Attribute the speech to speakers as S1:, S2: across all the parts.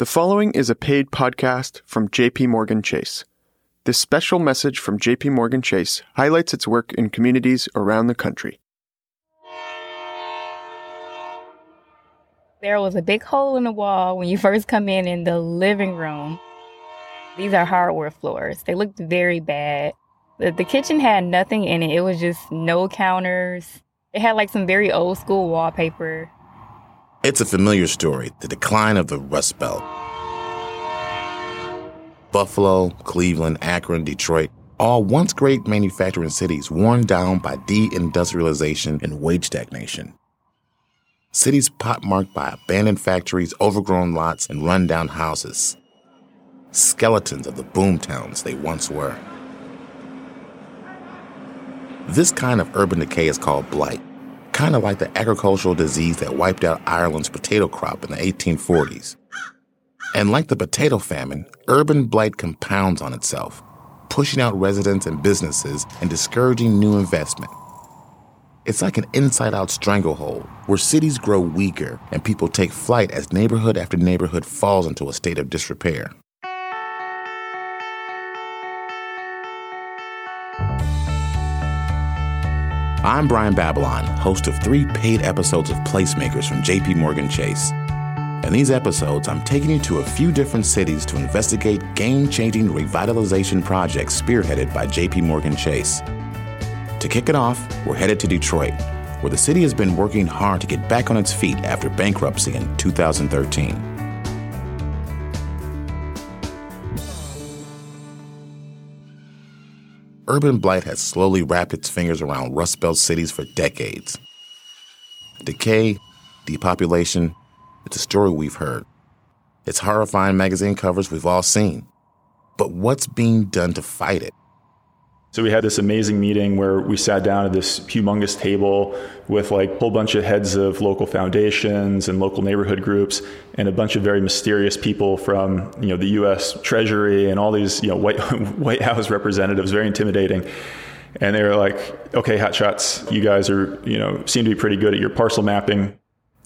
S1: The following is a paid podcast from JP Morgan Chase. This special message from JP Morgan Chase highlights its work in communities around the country.
S2: There was a big hole in the wall when you first come in in the living room. These are hardwood floors. They looked very bad. The, the kitchen had nothing in it. It was just no counters. It had like some very old school wallpaper.
S3: It's a familiar story the decline of the Rust Belt. Buffalo, Cleveland, Akron, Detroit, all once great manufacturing cities worn down by deindustrialization and wage stagnation. Cities pockmarked by abandoned factories, overgrown lots, and rundown houses. Skeletons of the boomtowns they once were. This kind of urban decay is called blight kind of like the agricultural disease that wiped out Ireland's potato crop in the 1840s. And like the potato famine, urban blight compounds on itself, pushing out residents and businesses and discouraging new investment. It's like an inside out stranglehold where cities grow weaker and people take flight as neighborhood after neighborhood falls into a state of disrepair. I'm Brian Babylon, host of three paid episodes of Placemakers from JP Morgan Chase. In these episodes, I'm taking you to a few different cities to investigate game changing revitalization projects spearheaded by JP Morgan Chase. To kick it off, we're headed to Detroit, where the city has been working hard to get back on its feet after bankruptcy in 2013. Urban blight has slowly wrapped its fingers around Rust Belt cities for decades. Decay, depopulation, it's a story we've heard. It's horrifying magazine covers we've all seen. But what's being done to fight it?
S4: So we had this amazing meeting where we sat down at this humongous table with like a whole bunch of heads of local foundations and local neighborhood groups and a bunch of very mysterious people from, you know, the US Treasury and all these, you know, White, White House representatives, very intimidating. And they were like, okay, hotshots, you guys are, you know, seem to be pretty good at your parcel mapping.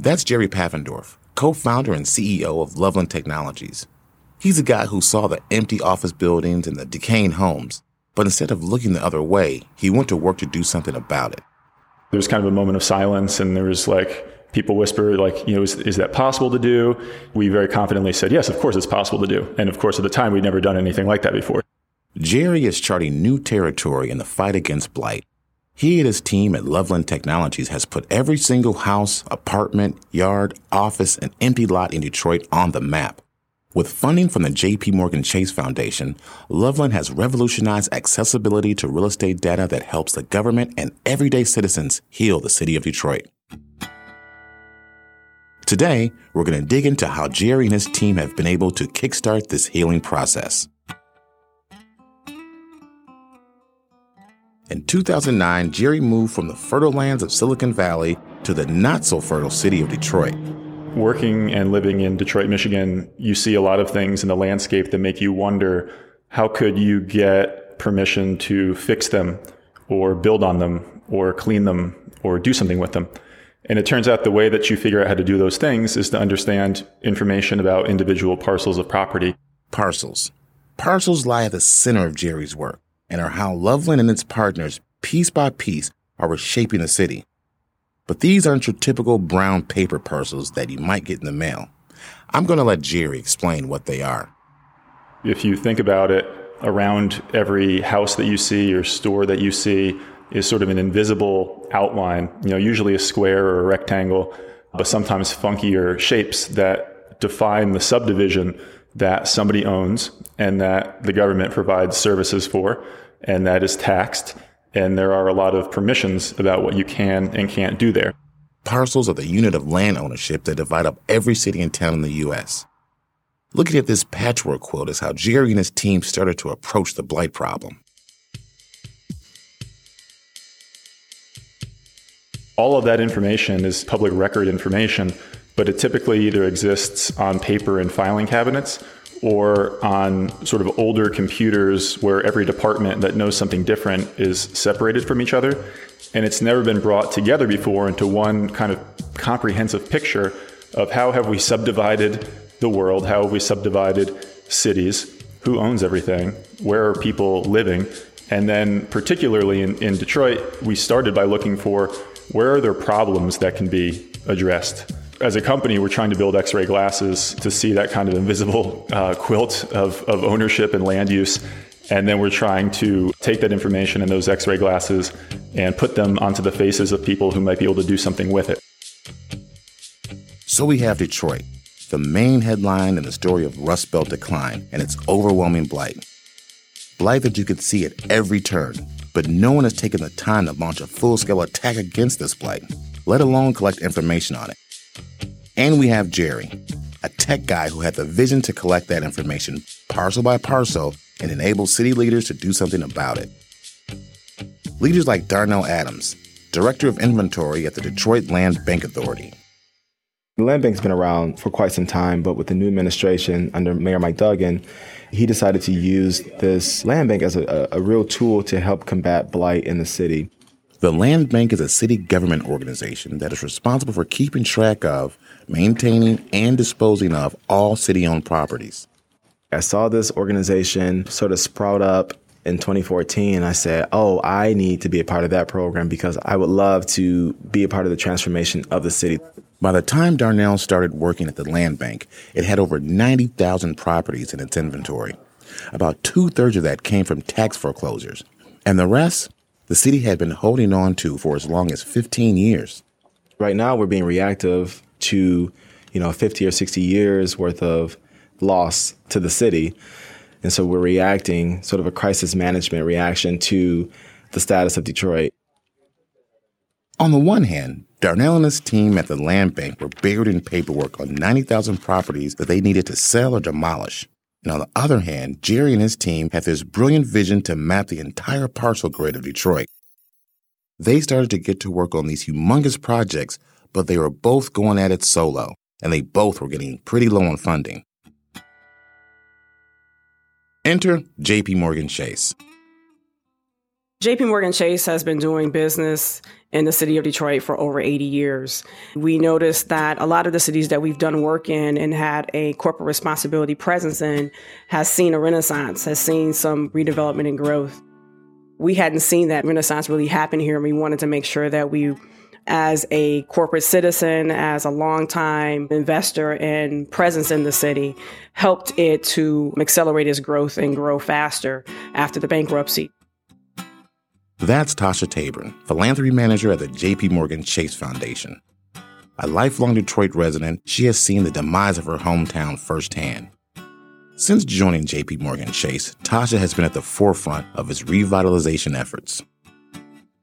S3: That's Jerry Paffendorf, co-founder and CEO of Loveland Technologies. He's a guy who saw the empty office buildings and the decaying homes but instead of looking the other way, he went to work to do something about it.
S4: There was kind of a moment of silence, and there was like, people whisper, like, you know, is, is that possible to do? We very confidently said, yes, of course it's possible to do. And of course, at the time, we'd never done anything like that before.
S3: Jerry is charting new territory in the fight against blight. He and his team at Loveland Technologies has put every single house, apartment, yard, office, and empty lot in Detroit on the map. With funding from the JP Morgan Chase Foundation, Loveland has revolutionized accessibility to real estate data that helps the government and everyday citizens heal the city of Detroit. Today, we're going to dig into how Jerry and his team have been able to kickstart this healing process. In 2009, Jerry moved from the fertile lands of Silicon Valley to the not so fertile city of Detroit
S4: working and living in Detroit, Michigan, you see a lot of things in the landscape that make you wonder how could you get permission to fix them or build on them or clean them or do something with them. And it turns out the way that you figure out how to do those things is to understand information about individual parcels of property.
S3: Parcels. Parcels lie at the center of Jerry's work and are how Loveland and its partners, piece by piece, are reshaping the city. But these aren't your typical brown paper parcels that you might get in the mail. I'm going to let Jerry explain what they are.
S4: If you think about it, around every house that you see or store that you see is sort of an invisible outline, you know, usually a square or a rectangle, but sometimes funkier shapes that define the subdivision that somebody owns and that the government provides services for and that is taxed and there are a lot of permissions about what you can and can't do there.
S3: Parcels are the unit of land ownership that divide up every city and town in the U.S. Looking at this patchwork quilt is how Jerry and his team started to approach the blight problem.
S4: All of that information is public record information, but it typically either exists on paper in filing cabinets or on sort of older computers where every department that knows something different is separated from each other. And it's never been brought together before into one kind of comprehensive picture of how have we subdivided the world? How have we subdivided cities? Who owns everything? Where are people living? And then, particularly in, in Detroit, we started by looking for where are there problems that can be addressed. As a company, we're trying to build x ray glasses to see that kind of invisible uh, quilt of, of ownership and land use. And then we're trying to take that information in those x ray glasses and put them onto the faces of people who might be able to do something with it.
S3: So we have Detroit, the main headline in the story of Rust Belt decline and its overwhelming blight. Blight that you can see at every turn, but no one has taken the time to launch a full scale attack against this blight, let alone collect information on it. And we have Jerry, a tech guy who had the vision to collect that information parcel by parcel and enable city leaders to do something about it. Leaders like Darnell Adams, Director of Inventory at the Detroit Land Bank Authority.
S5: The land bank's been around for quite some time, but with the new administration under Mayor Mike Duggan, he decided to use this land bank as a, a, real tool to help combat blight in the city.
S3: The Land Bank is a city government organization that is responsible for keeping track of, maintaining, and disposing of all city owned properties.
S5: I saw this organization sort of sprout up in 2014. I said, Oh, I need to be a part of that program because I would love to be a part of the transformation of the city.
S3: By the time Darnell started working at the land bank, it had over 90,000 properties in its inventory. About two thirds of that came from tax foreclosures. And the rest, the city had been holding on to for as long as 15 years.
S5: Right now, we're being reactive to, you know, 50 or 60 years worth of loss to the city. And so we're reacting, sort of a crisis management reaction to the status of Detroit.
S3: On the one hand, Darnell and his team at the land bank were buried in paperwork on 90,000 properties that they needed to sell or demolish. And on the other hand, Jerry and his team had this brilliant vision to map the entire parcel grid of Detroit. They started to get to work on these humongous projects, but they were both going at it solo, and they both were getting pretty low on funding. Enter JP Morgan Chase.
S6: JP Morgan Chase has been doing business in the city of Detroit for over 80 years. We noticed that a lot of the cities that we've done work in and had a corporate responsibility presence in has seen a renaissance, has seen some redevelopment and growth. We hadn't seen that renaissance really happen here, and we wanted to make sure that we as a corporate citizen, as a longtime investor and presence in the city, helped it to accelerate its growth and grow faster after the bankruptcy.
S3: That's Tasha Tabron, philanthropy manager at the JP Morgan Chase Foundation. A lifelong Detroit resident, she has seen the demise of her hometown firsthand. Since joining JP Morgan Chase, Tasha has been at the forefront of its revitalization efforts.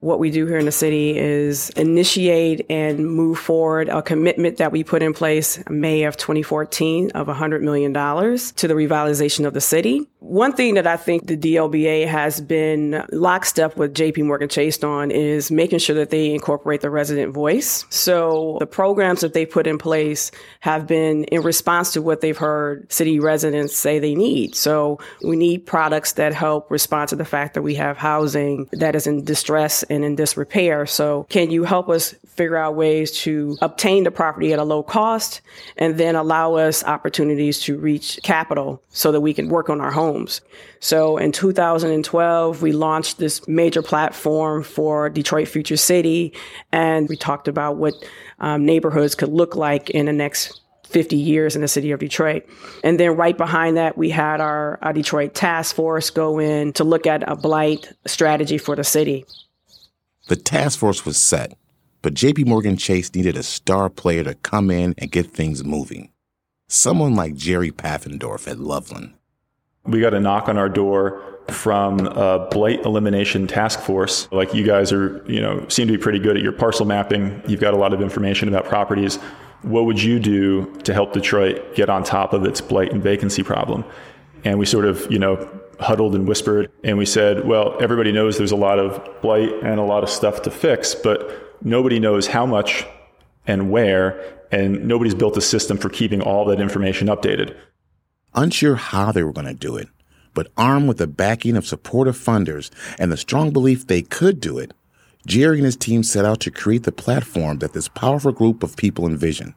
S6: What we do here in the city is initiate and move forward a commitment that we put in place May of 2014 of $100 million to the revitalization of the city. One thing that I think the DLBA has been lockstep with JP Morgan Chase on is making sure that they incorporate the resident voice. So the programs that they put in place have been in response to what they've heard city residents say they need. So we need products that help respond to the fact that we have housing that is in distress and in disrepair. So can you help us figure out ways to obtain the property at a low cost and then allow us opportunities to reach capital so that we can work on our homes. So in 2012, we launched this major platform for Detroit Future City, and we talked about what um, neighborhoods could look like in the next 50 years in the city of Detroit. And then right behind that, we had our, our Detroit task force go in to look at a blight strategy for the city.
S3: The task force was set, but JP Morgan Chase needed a star player to come in and get things moving. Someone like Jerry Paffendorf at Loveland.
S4: We got a knock on our door from a blight elimination task force. Like you guys are, you know, seem to be pretty good at your parcel mapping. You've got a lot of information about properties. What would you do to help Detroit get on top of its blight and vacancy problem? And we sort of, you know, huddled and whispered and we said, well, everybody knows there's a lot of blight and a lot of stuff to fix, but nobody knows how much and where, and nobody's built a system for keeping all that information updated.
S3: Unsure how they were going to do it, but armed with the backing of supportive funders and the strong belief they could do it, Jerry and his team set out to create the platform that this powerful group of people envisioned.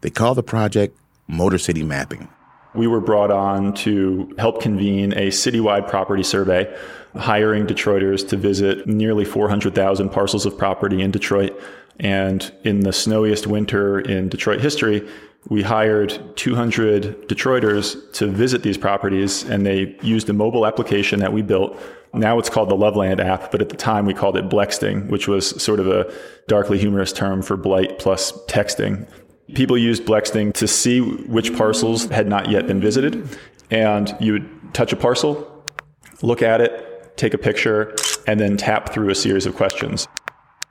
S3: They called the project Motor City Mapping.
S4: We were brought on to help convene a citywide property survey, hiring Detroiters to visit nearly 400,000 parcels of property in Detroit. And in the snowiest winter in Detroit history, we hired 200 Detroiters to visit these properties, and they used a mobile application that we built. Now it's called the Loveland app, but at the time we called it Blexting, which was sort of a darkly humorous term for blight plus texting. People used Blexting to see which parcels had not yet been visited, and you would touch a parcel, look at it, take a picture, and then tap through a series of questions.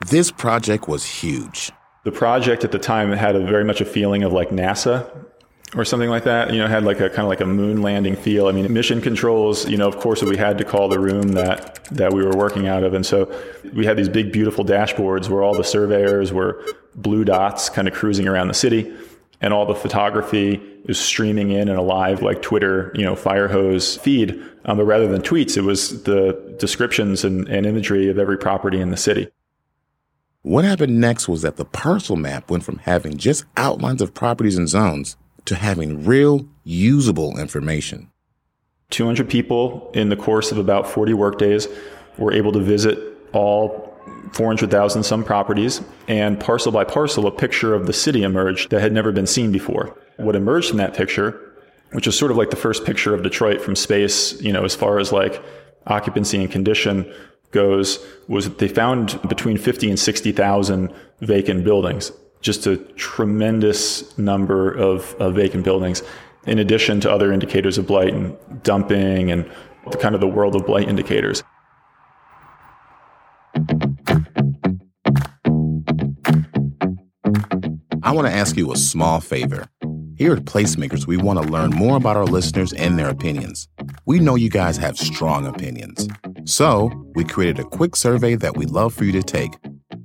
S3: This project was huge.
S4: The project at the time had a very much a feeling of like NASA or something like that. You know, had like a kind of like a moon landing feel. I mean, mission controls. You know, of course, we had to call the room that that we were working out of, and so we had these big, beautiful dashboards where all the surveyors were blue dots, kind of cruising around the city, and all the photography is streaming in in a live like Twitter, you know, fire hose feed. Um, but rather than tweets, it was the descriptions and, and imagery of every property in the city.
S3: What happened next was that the parcel map went from having just outlines of properties and zones to having real, usable information.
S4: 200 people in the course of about 40 workdays were able to visit all 400,000 some properties, and parcel by parcel, a picture of the city emerged that had never been seen before. What emerged from that picture, which is sort of like the first picture of Detroit from space, you know, as far as like occupancy and condition, goes was that they found between 50 and 60,000 vacant buildings, just a tremendous number of, of, vacant buildings, in addition to other indicators of blight and dumping and the kind of the world of blight indicators.
S3: I want to ask you a small favor. Here at Placemakers, we want to learn more about our listeners and their opinions. We know you guys have strong opinions. So, we created a quick survey that we'd love for you to take.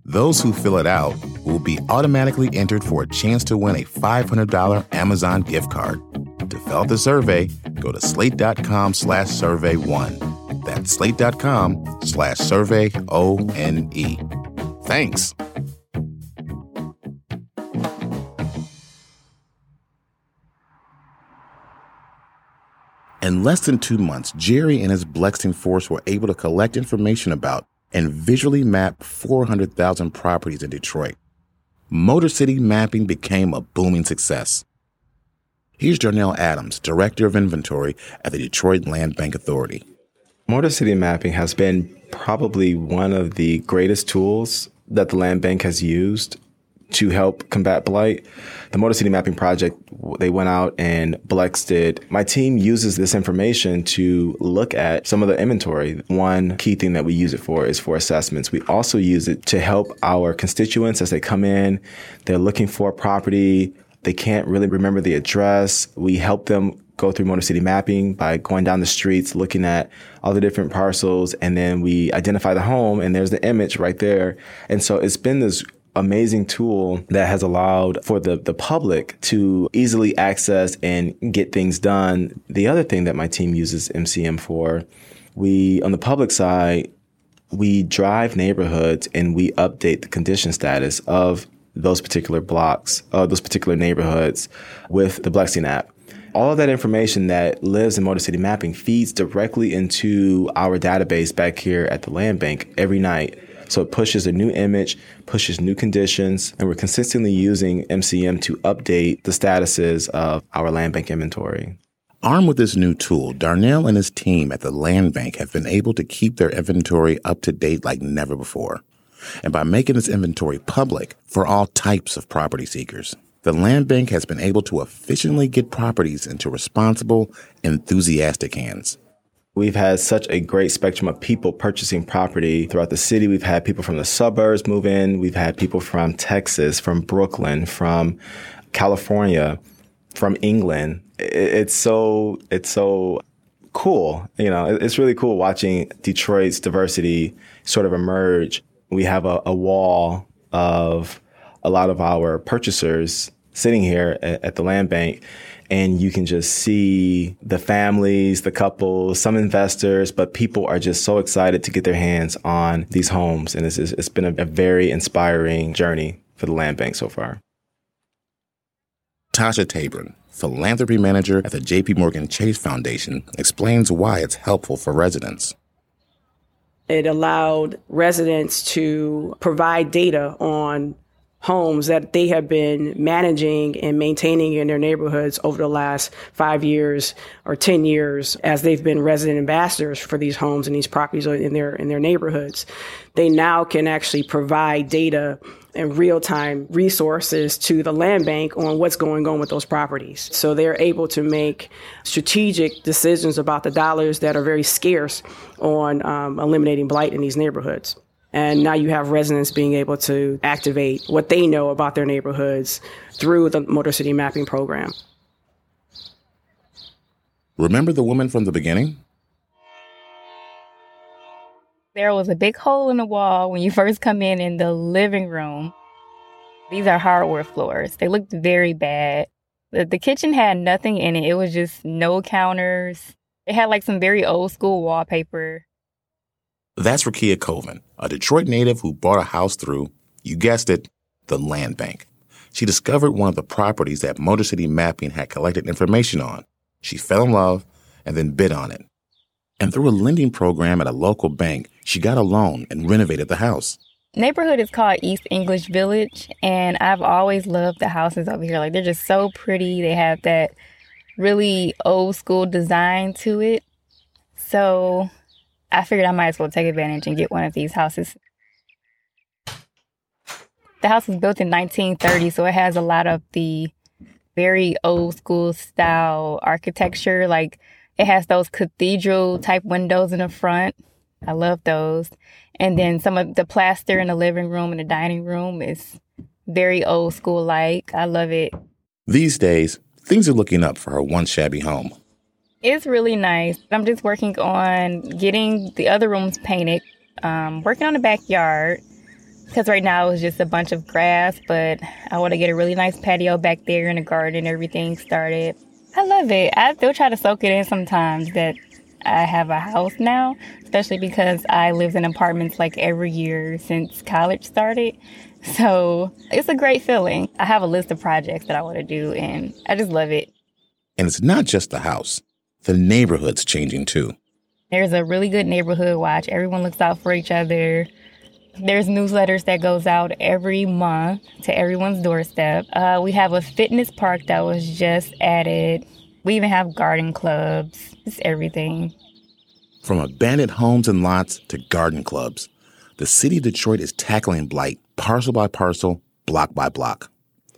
S3: Those who fill it out will be automatically entered for a chance to win a $500 Amazon gift card. To fill out the survey, go to slate.com slash survey one. That's slate.com slash survey O-N-E. Thanks. In less than two months, Jerry and his Blexting force were able to collect information about and visually map 400,000 properties in Detroit. Motor City mapping became a booming success. Here's Darnell Adams, Director of Inventory at the Detroit Land Bank Authority.
S5: Motor City mapping has been probably one of the greatest tools that the Land Bank has used to help combat blight. The Motor City Mapping Project, they went out and Blexted. My team uses this information to look at some of the inventory. One key thing that we use it for is for assessments. We also use it to help our constituents as they come in. They're looking for a property. They can't really remember the address. We help them go through Motor City mapping by going down the streets, looking at all the different parcels, and then we identify the home, and there's the image right there. And so it's been this amazing tool that has allowed for the, the public to easily access and get things done. The other thing that my team uses MCM for, we, on the public side, we drive neighborhoods and we update the condition status of those particular blocks, uh, those particular neighborhoods with the Blexting app. All of that information that lives in Motor City Mapping feeds directly into our database back here at the Land Bank every night. So it pushes a new image, pushes new conditions, and we're consistently using MCM to update the statuses of our land bank inventory.
S3: Armed with this new tool, Darnell and his team at the land bank have been able to keep their inventory up to date like never before. And by making this inventory public for all types of property seekers, the land bank has been able to efficiently get properties into responsible, enthusiastic hands.
S5: We've had such a great spectrum of people purchasing property throughout the city. We've had people from the suburbs move in. We've had people from Texas, from Brooklyn, from California, from England. It's so, it's so cool. You know, it's really cool watching Detroit's diversity sort of emerge. We have a, a wall of a lot of our purchasers sitting here at, at the land bank and you can just see the families, the couples, some investors, but people are just so excited to get their hands on these homes. And it's, it's been a, a very inspiring journey for the land bank so far.
S3: Tasha Tabron, philanthropy manager at the JP Morgan Chase Foundation, explains why it's helpful for residents.
S6: It allowed residents to provide data on homes that they have been managing and maintaining in their neighborhoods over the last five years or 10 years as they've been resident ambassadors for these homes and these properties in their, in their neighborhoods. They now can actually provide data and real time resources to the land bank on what's going on with those properties. So they're able to make strategic decisions about the dollars that are very scarce on um, eliminating blight in these neighborhoods. And now you have residents being able to activate what they know about their neighborhoods through the Motor City Mapping Program.
S3: Remember the woman from the beginning?
S2: There was a big hole in the wall when you first come in in the living room. These are hardwood floors. They looked very bad. The, the kitchen had nothing in it. It was just no counters. It had like some very old school wallpaper.
S3: That's Rakia Colvin, a Detroit native who bought a house through, you guessed it, the land bank. She discovered one of the properties that Motor City Mapping had collected information on. She fell in love and then bid on it. And through a lending program at a local bank, she got a loan and renovated the house.
S2: Neighborhood is called East English Village, and I've always loved the houses over here. Like they're just so pretty. They have that really old school design to it. So I figured I might as well take advantage and get one of these houses. The house was built in 1930, so it has a lot of the very old school style architecture. Like it has those cathedral type windows in the front. I love those. And then some of the plaster in the living room and the dining room is very old school like. I love it.
S3: These days, things are looking up for her one shabby home.
S2: It's really nice. I'm just working on getting the other rooms painted, um, working on the backyard because right now it's just a bunch of grass, but I want to get a really nice patio back there in the garden, everything started. I love it. I still try to soak it in sometimes that I have a house now, especially because I lived in apartments like every year since college started. So it's a great feeling. I have a list of projects that I want to do, and I just love it.
S3: And it's not just the house the neighborhood's changing too.
S2: There's a really good neighborhood watch. Everyone looks out for each other. There's newsletters that goes out every month to everyone's doorstep. Uh, we have a fitness park that was just added. We even have garden clubs. It's everything.
S3: From abandoned homes and lots to garden clubs, the city of Detroit is tackling blight parcel by parcel, block by block.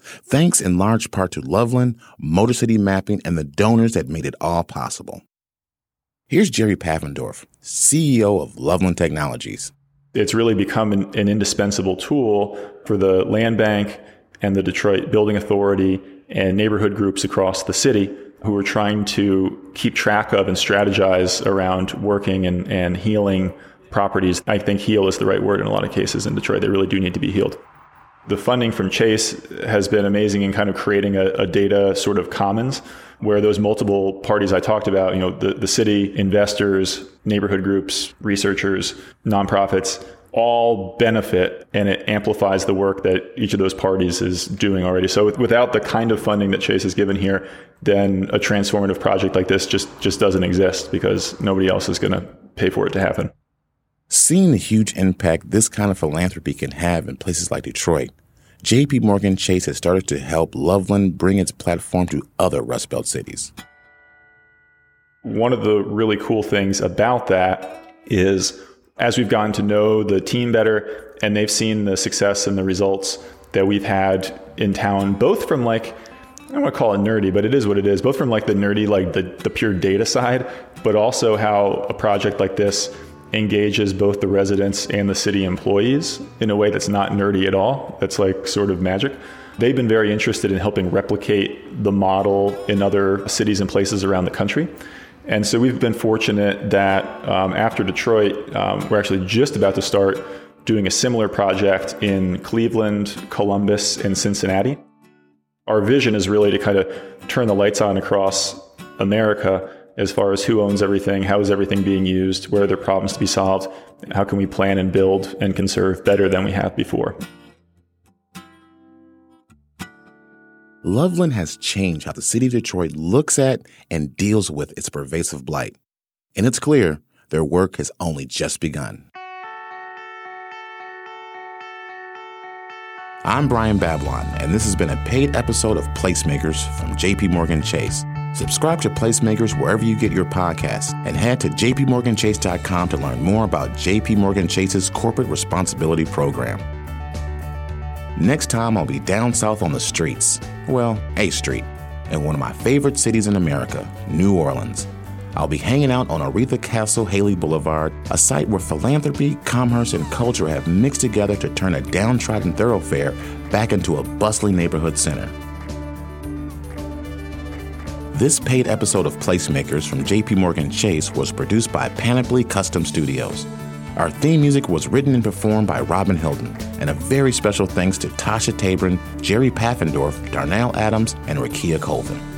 S3: Thanks in large part to Loveland, Motor City Mapping, and the donors that made it all possible. Here's Jerry Paffendorf, CEO of Loveland Technologies.
S4: It's really become an, an indispensable tool for the land bank and the Detroit Building Authority and neighborhood groups across the city who are trying to keep track of and strategize around working and, and healing properties. I think heal is the right word in a lot of cases in Detroit. They really do need to be healed the funding from Chase has been amazing in kind of creating a, a, data sort of commons where those multiple parties I talked about, you know, the, the city, investors, neighborhood groups, researchers, nonprofits, all benefit and it amplifies the work that each of those parties is doing already. So without the kind of funding that Chase has given here, then a transformative project like this just, just doesn't exist because nobody else is going to pay for it to happen.
S3: Seeing the huge impact this kind of philanthropy can have in places like Detroit, JP Morgan Chase has started to help Loveland bring its platform to other Rust Belt cities.
S4: One of the really cool things about that is as we've gotten to know the team better and they've seen the success and the results that we've had in town, both from like, I don't want to call it nerdy, but it is what it is, both from like the nerdy, like the, the pure data side, but also how a project like this engages both the residents and the city employees in a way that's not nerdy at all. That's like sort of magic. They've been very interested in helping replicate the model in other cities and places around the country. And so we've been fortunate that um, after Detroit, um, we're actually just about to start doing a similar project in Cleveland, Columbus, and Cincinnati. Our vision is really to kind of turn the lights on across America as far as who owns everything, how is everything being used, where are there problems to be solved, how can we plan and build and conserve better than we have before.
S3: Loveland has changed how the city of Detroit looks at and deals with its pervasive blight. And it's clear their work has only just begun. I'm Brian Babylon, and this has been a paid episode of Placemakers from JP Morgan Chase. Subscribe to Placemakers wherever you get your podcasts and head to jpmorganchase.com to learn more about JP Morgan Chase's corporate responsibility program. Next time, I'll be down south on the streets, well, A Street, in one of my favorite cities in America, New Orleans. I'll be hanging out on Oretha Castle Haley Boulevard, a site where philanthropy, commerce, and culture have mixed together to turn a downtrodden thoroughfare back into a bustling neighborhood center. This paid episode of Placemakers from JP Morgan Chase was produced by Panoply Custom Studios. Our theme music was written and performed by Robin Hilton, and a very special thanks to Tasha Tabron, Jerry Paffendorf, Darnell Adams, and Rakia Colvin.